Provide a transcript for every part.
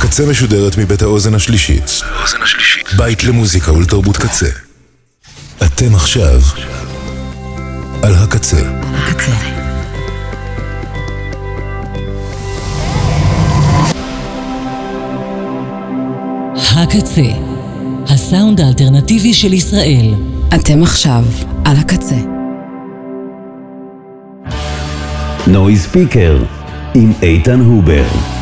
הקצה משודרת מבית האוזן השלישית. בית למוזיקה ולתרבות קצה. אתם עכשיו על הקצה. הקצה. הקצה, הסאונד האלטרנטיבי של ישראל. אתם עכשיו על הקצה. נויז ספיקר עם איתן הובר.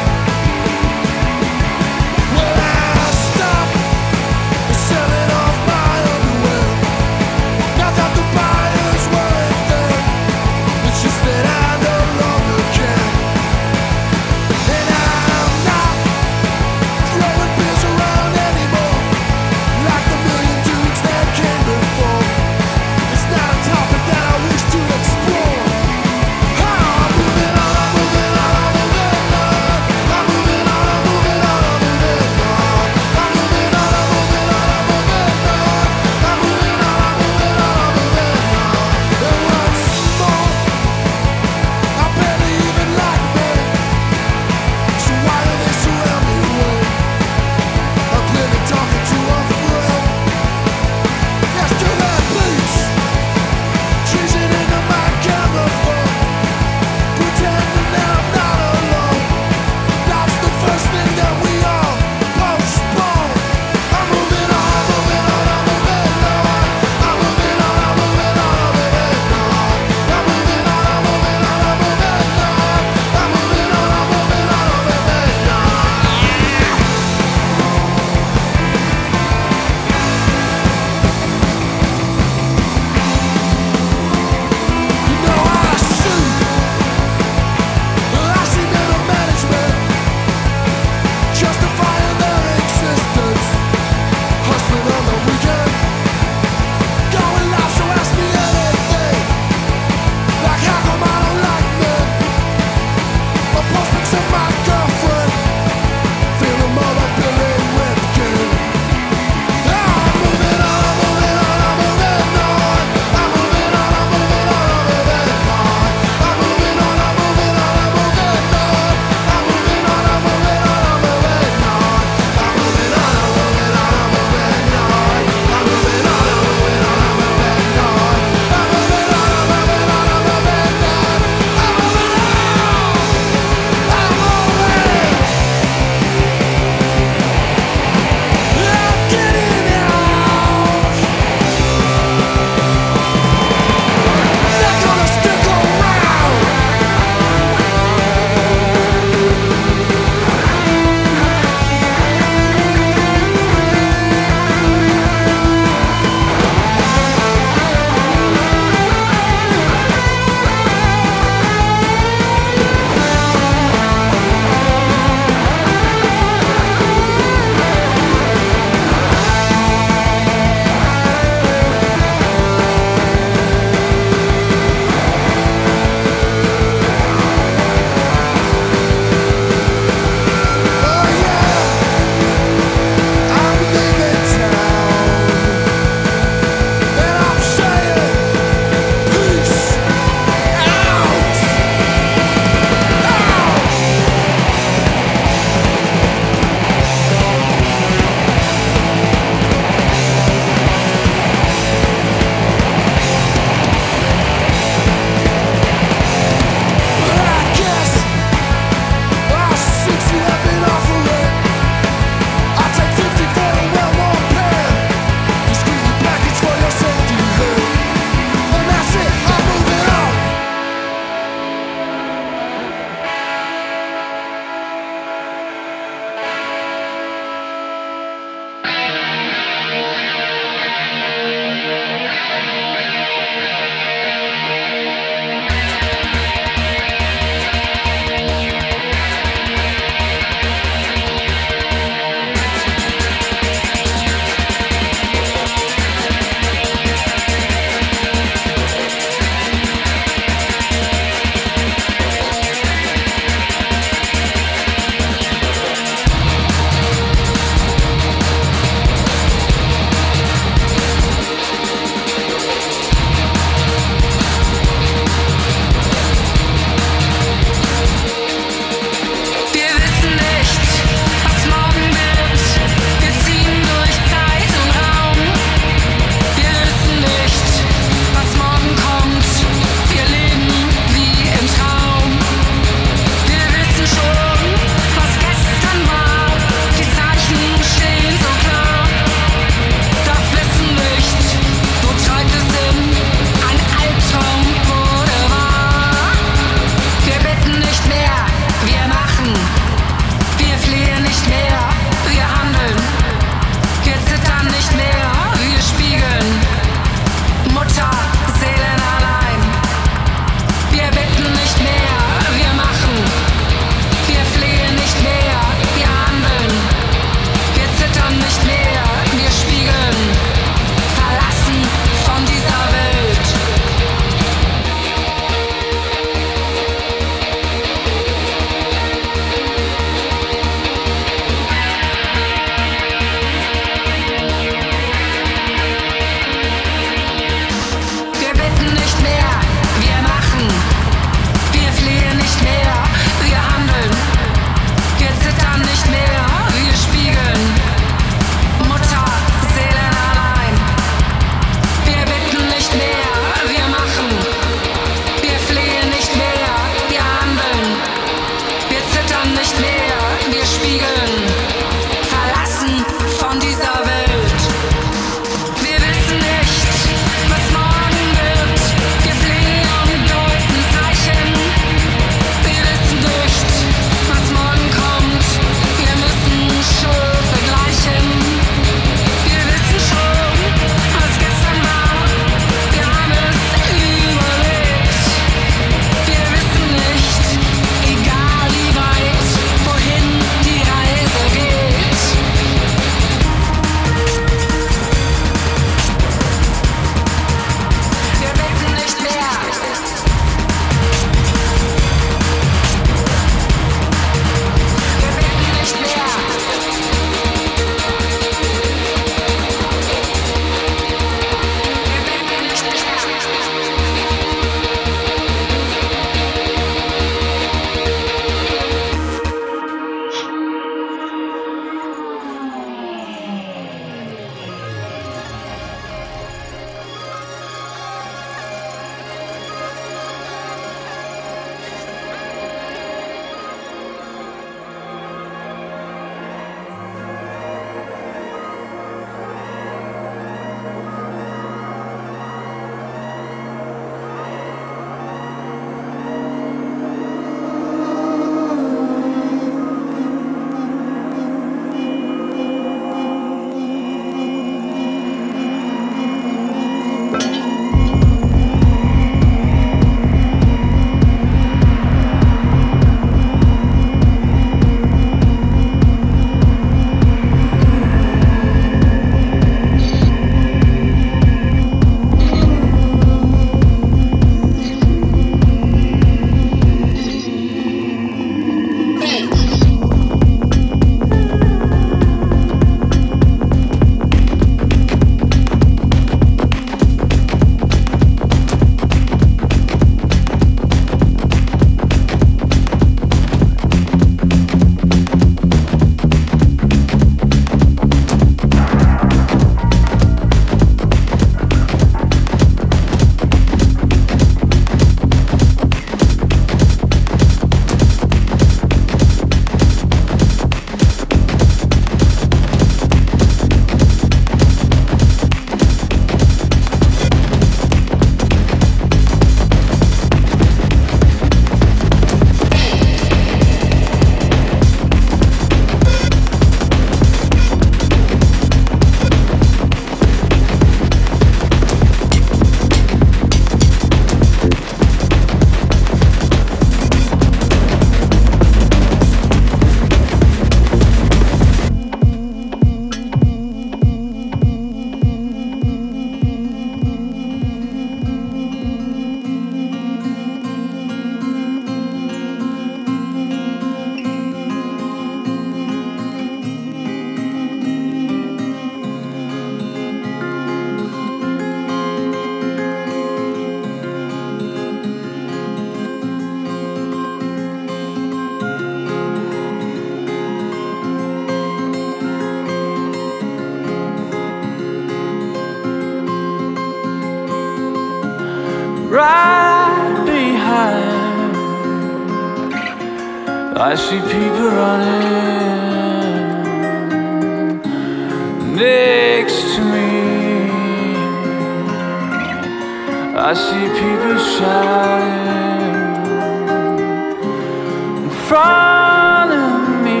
Front of me.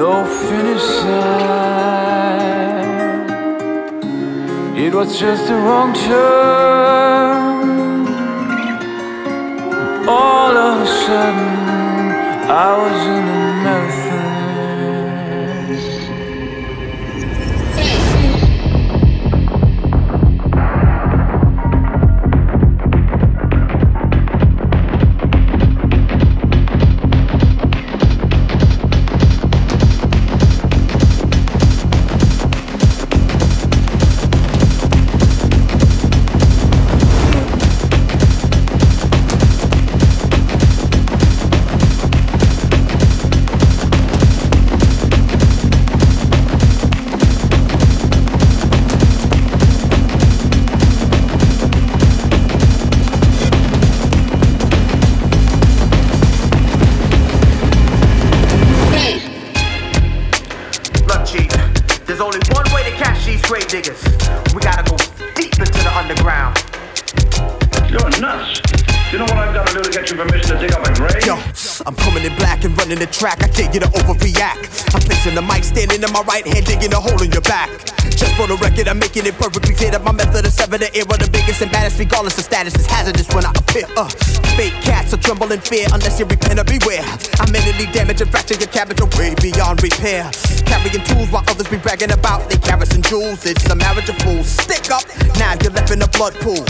No finish line. It was just a wrong turn. All of a sudden, I was in dare you to overreact. I'm placing the mic, standing in my right hand, digging a hole in your back. Just for the record, I'm making it perfectly clear that my method is sever the of the biggest and baddest, regardless of status, is hazardous when I appear. Uh, fake cats will tremble in fear unless you repent or beware. I mentally damage and fracture your cabbage away beyond repair. Carrying tools while others be bragging about they carrots and jewels. It's a marriage of fools. Stick up, now you're left in a blood pool.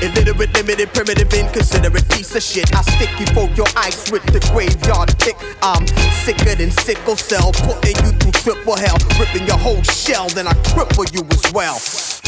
Illiterate, limited, primitive, inconsiderate piece of shit. I stick you for your ice with the graveyard pick. I'm sicker than sickle cell, putting you through triple hell, ripping your whole shell, then I cripple you as well.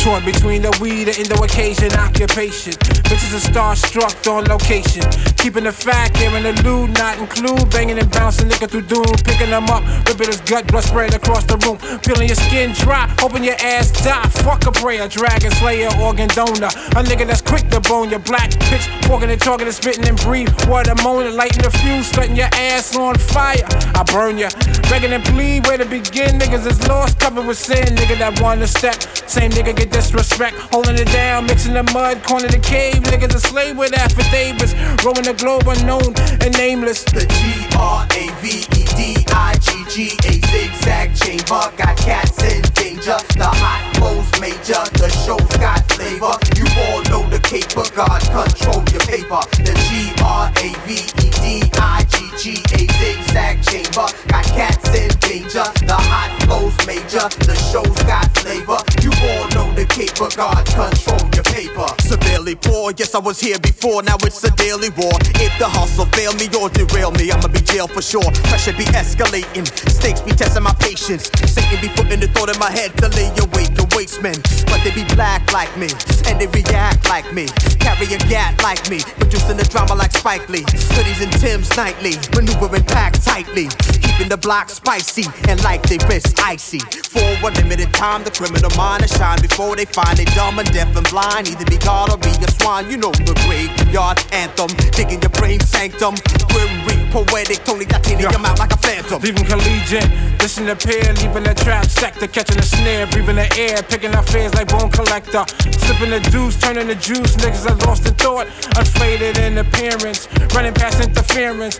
Torn between the weed and the occasion occupation. Bitches are starstruck on location. Keeping the fact, here in the loot, not include. Banging and bouncing, nigga through doom. Picking them up, ripping his gut, blood spread across the room. Peeling your skin dry, hoping your ass die. Fuck a prayer, dragon slayer, organ donor. A nigga that's quick to bone your black pitch. Walking and talking and spitting and breathe. Water moaning, lighting the fuse, setting your ass on fire. I burn ya. Begging and plead, where to begin. Niggas is lost, covered with sin. Nigga that wanna step. Same nigga get disrespect. Holding it down, mixing the mud, corner the cave. Niggas a slave with affidavits. Rolling the globe unknown and nameless. The G R A V E D I G G A zigzag chamber got cats in danger. The hot flows major, the show's got flavor. You all know the caper, God control your paper. The G R A V E D I G G A zigzag chamber got cats in danger. The hot flows major, the show's got flavor. You all know the caper, God control your paper. Severely poor, yes I was here before, now it's a daily war. If the hustle fail me or derail me, I'ma be jailed for sure. Pressure be escalating, stakes be testing my patience. Satan be putting the thought in my head to lay awake and waste. But they be black like me, and they react like me. Carry a gat like me, producing the drama like Spike Lee. Hoodies and Tim's nightly, maneuvering packed tightly. Keeping the block spicy and like they wrist icy. For a limited time, the criminal mind to shine before they find they dumb and deaf and blind. Either be God or be a swine. You know the graveyard anthem, digging your brain sanctum. Grim poetic, Tony titanium out like a phantom. Leaving collegiate, listen to pair, leaving the trap sector, catching the snare, breathing the air, picking up fears like bone collector. Slipping the deuce, turning the juice, niggas are lost in thought, unflated in appearance, running past interference.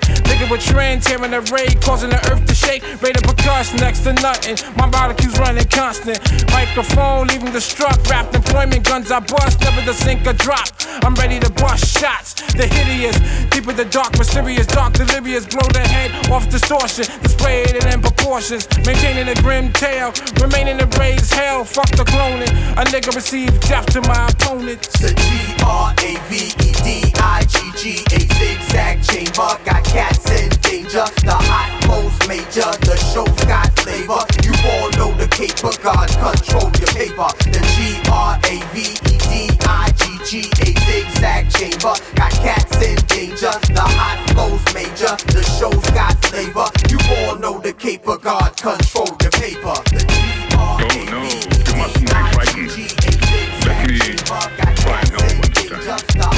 With trend, tearing the raid, causing the earth to shake, rate of percuss next to nothing. My molecules running constant. Microphone leaving the struck, wrapped employment, guns I bust, never the sink or drop. I'm ready to bust shots, the hideous, deep in the dark, mysterious, dark, delirious, blow the head off distortion, displayed it in proportions, maintaining a grim tail, remaining to raise hell, fuck the cloning. A nigga receive death to my opponents. The G R A V E D I G G A zigzag chamber got cats in in danger. The hot flow's major, the show's got flavor. You all know the caper, God control your paper. The G R A V E D I G G A zigzag chamber. Got cats in danger, the hot flow's major, the show's got flavor. You all know the caper, God control your paper. The G R A V E D I G G A zigzag chamber. Got cats in danger, the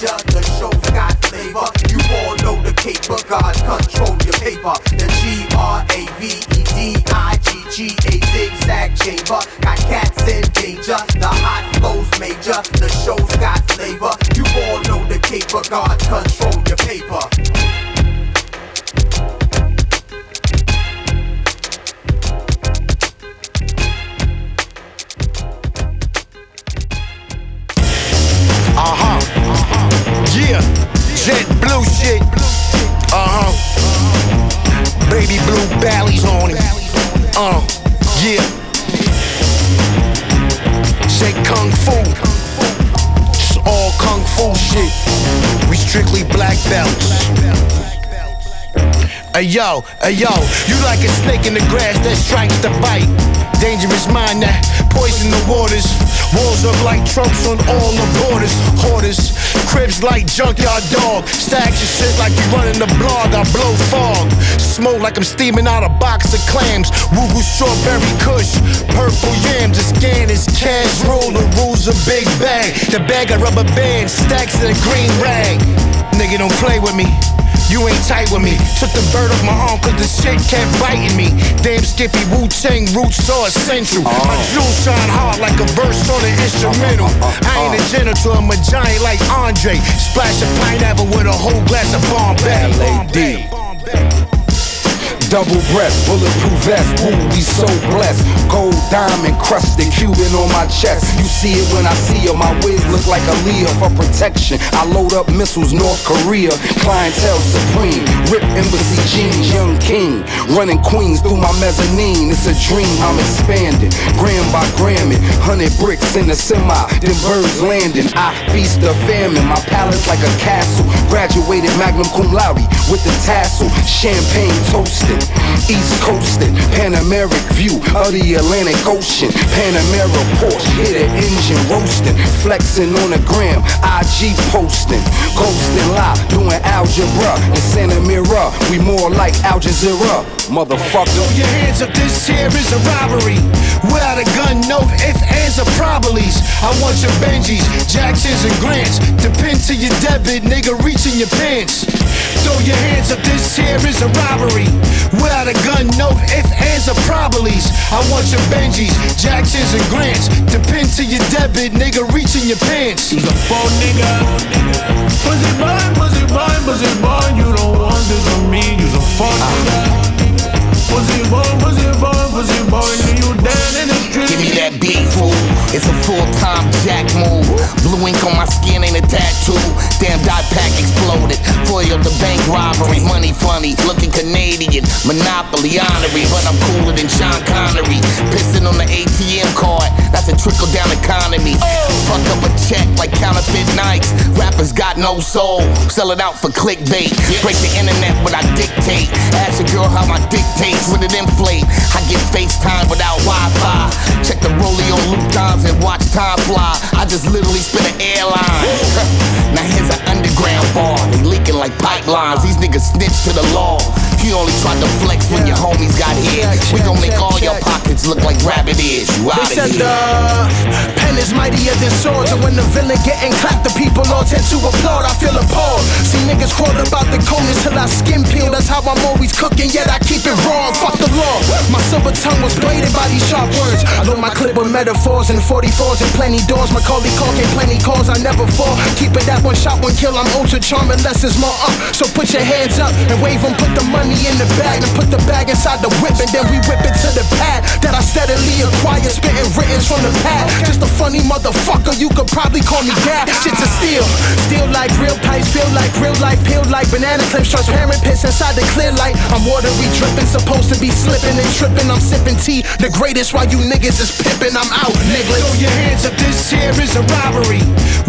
major, the caper, God control your paper. The G R A V E D I G G A zigzag chamber. Got cats in danger, the hot flows major, the show's got flavor. You all know the caper, God control your paper. Uh huh. Uh -huh. Yeah. Jet blue shit. Uh huh. Baby blue ballies on it. Uh. Yeah. Say kung fu. It's all kung fu shit. We strictly black belts. Hey yo, hey yo, you like a snake in the grass that strikes the bite. Dangerous mind that poison the waters. Walls up like trunks on all the borders. Hoarders, cribs like junkyard dog. Stacks of shit like you running the blog. I blow fog. Smoke like I'm steaming out a box of clams. Woo woo strawberry kush. Purple yams, the scan is cash roll. The rules a big bag. The bag of rubber bands, stacks in a green rag. Nigga, don't play with me. You ain't tight with me. Took the bird off my arm cause the shit kept biting me. Damn Skippy, Wu Tang roots so essential. Uh-huh. My jewels shine hard like a verse on an instrumental. Uh-huh. Uh-huh. I ain't a genital, I'm a giant like Andre. Splash a pineapple with a whole glass of Bombay. LAD. Double breast, bulletproof vest, woo, we so blessed. Gold diamond crusted, Cuban on my chest. You see it when I see her, my wigs look like a Leah for protection. I load up missiles, North Korea, clientele supreme. Rip embassy jeans, young king. Running queens through my mezzanine, it's a dream, I'm expanding. Gram by gram it, hundred bricks in the semi, then birds landing. I feast the famine, my palace like a castle. Graduated magnum cum laude with the tassel, champagne toasted. East coasting, Panameric view of the Atlantic Ocean. Panamera Porsche, hit an engine roasting. Flexing on the gram, IG posting. Ghosting live, doing algebra. In Santa Mira, we more like Al Jazeera. Motherfucker. Throw your hands up, this here is a robbery. Without a gun, no if, ands, or probablys. I want your Benjis, Jacksons, and Grants. Depend to your debit, nigga, reaching your pants. Throw your hands up, this here is a robbery. Without a gun, no if, ands, or probablys. I want your Benjis, Jacksons, and Grants. Depend to your debit, nigga, reaching your pants. He's a phone nigga. Pussy boy, pussy boy, pussy boy, you don't want this from me. You's a phone ah. nigga. Pussy boy, pussy boy, pussy boy, do you dead in the street? Give me that beat, fool. It's a full-time jack move. Blue ink on my skin ain't a tattoo. Damn dot pack exploded. Foiled the bank robbery. Money funny, looking Canadian. Monopoly honorary, but I'm cooler than Sean Connery. Pissing on the ATM card. That's a trickle down economy. Fuck up a check like counterfeit Nikes. Rappers got no soul. Sell it out for clickbait. Break the internet when I dictate. Ask a girl how my dictates when it inflate. I get FaceTime without Wi-Fi. Check the rollie on Luke Times and watch time fly. I just literally spin an airline. now here's an underground bar. They leaking like pipelines. These niggas snitch to the law. You only tried to flex when your homies got here. We gon' make all your pockets look like rabbit ears. You outta said here. the pen is mightier than swords, and when the villain getting clapped, the people all tend to applaud. I feel appalled. See niggas quote about the coldness till I skin peel. That's how I'm always cooking, yet I keep it raw. Fuck the law. My silver tongue was bladed by these sharp words. I load my clip with metaphors and 44s and plenty doors. Macaulay Culkin, plenty calls. I never fall. Keep it that one shot, one kill. I'm ultra charming, less is more up. So put your hands up and wave 'em. Put the money in the bag and put the bag inside the whip, and then we whip it to the pad that I steadily acquire. Spitting writtens from the pad. Just a funny motherfucker. You could probably call me dad. Shit's a steal. Steal like real pipes. Feel like real life. Peel like banana clips. Transparent piss inside the clear light. I'm watery dripping. Supposed to be slipping and tripping. I'm sipping tea. The greatest while you niggas is pipping. I'm out, niggas. Throw your hands up. This here is a robbery.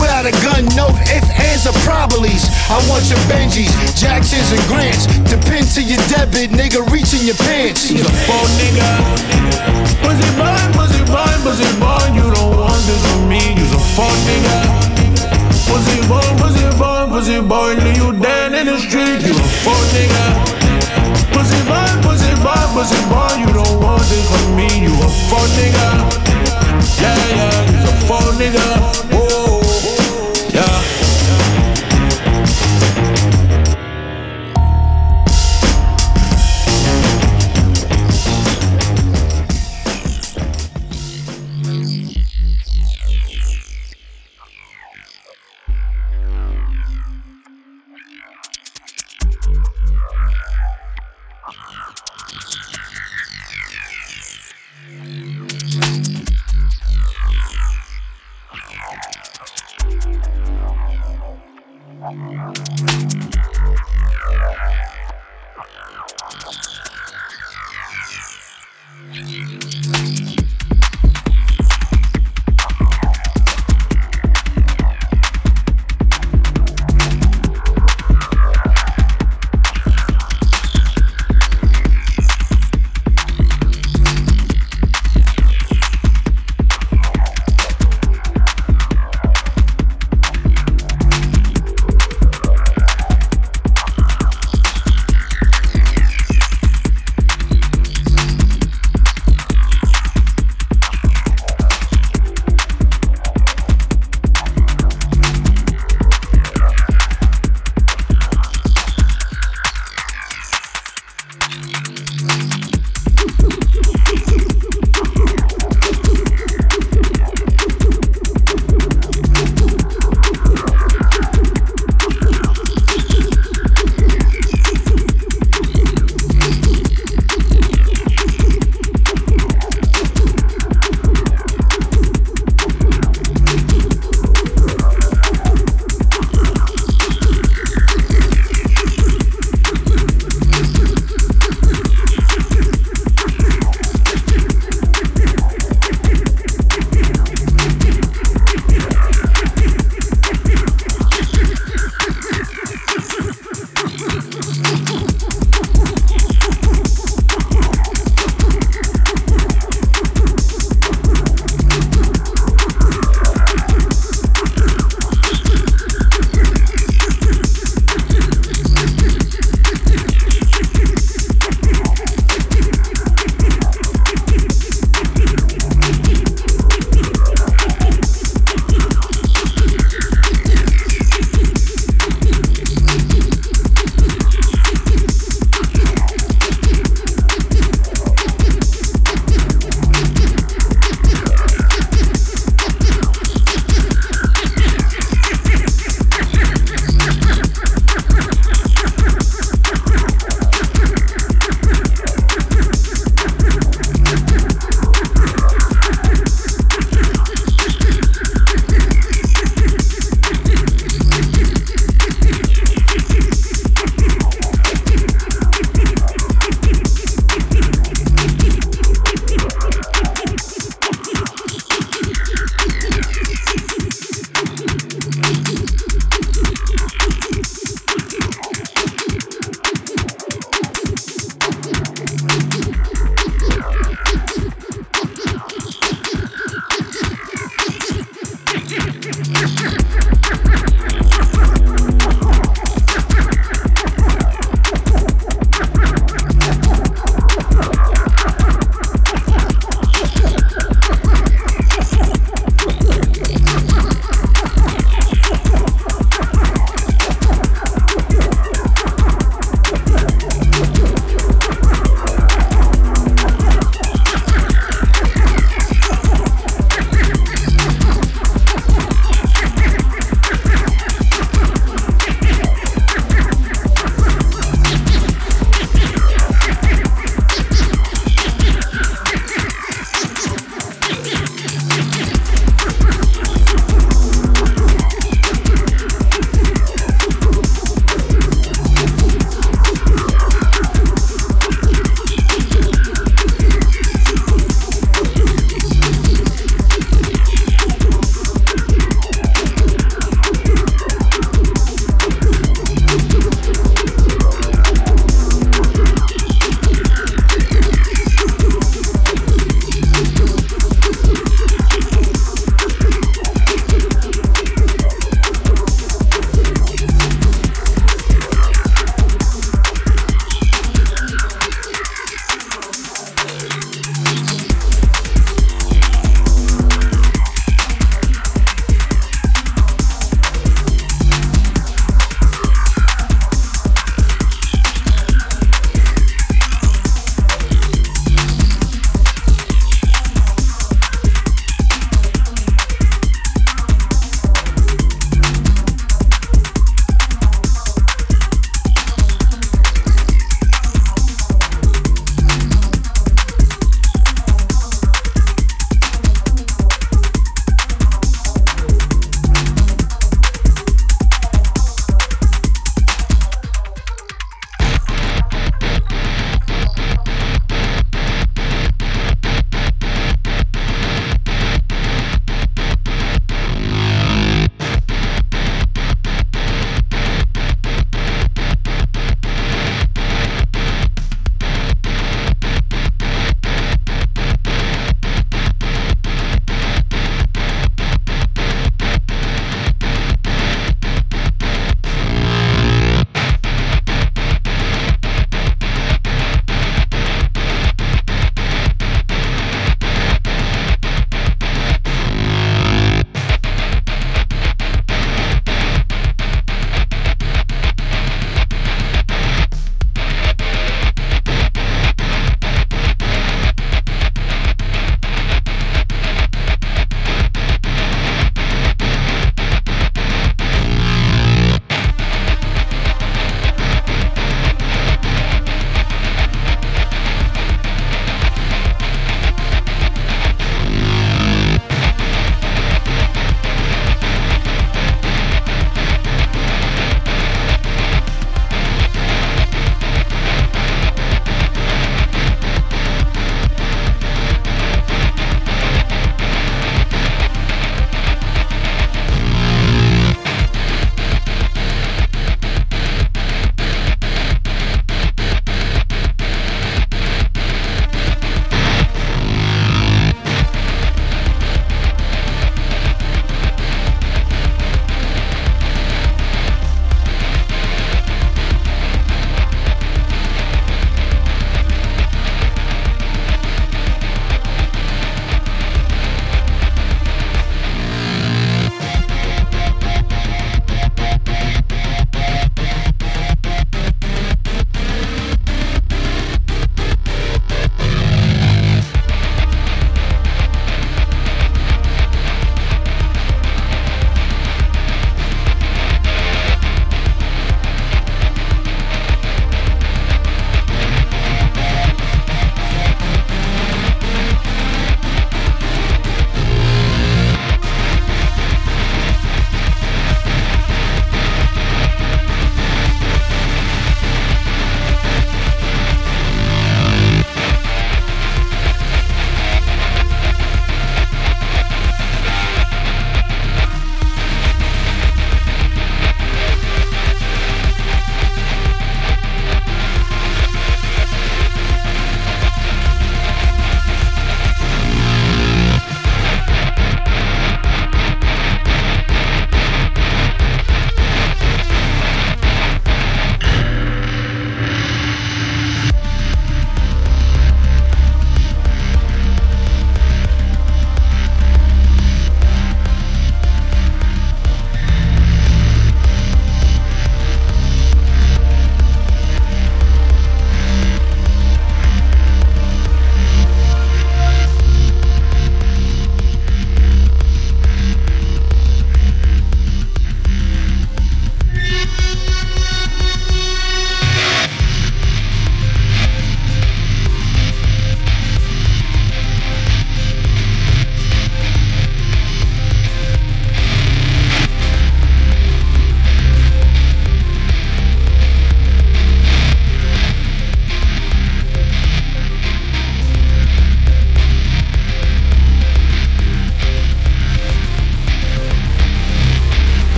Without a gun, no if, ands, or probablys. I want your Benjis, Jacksons, and Grants. Depend to your debit, nigga, reaching your pants. He's a phone nigga.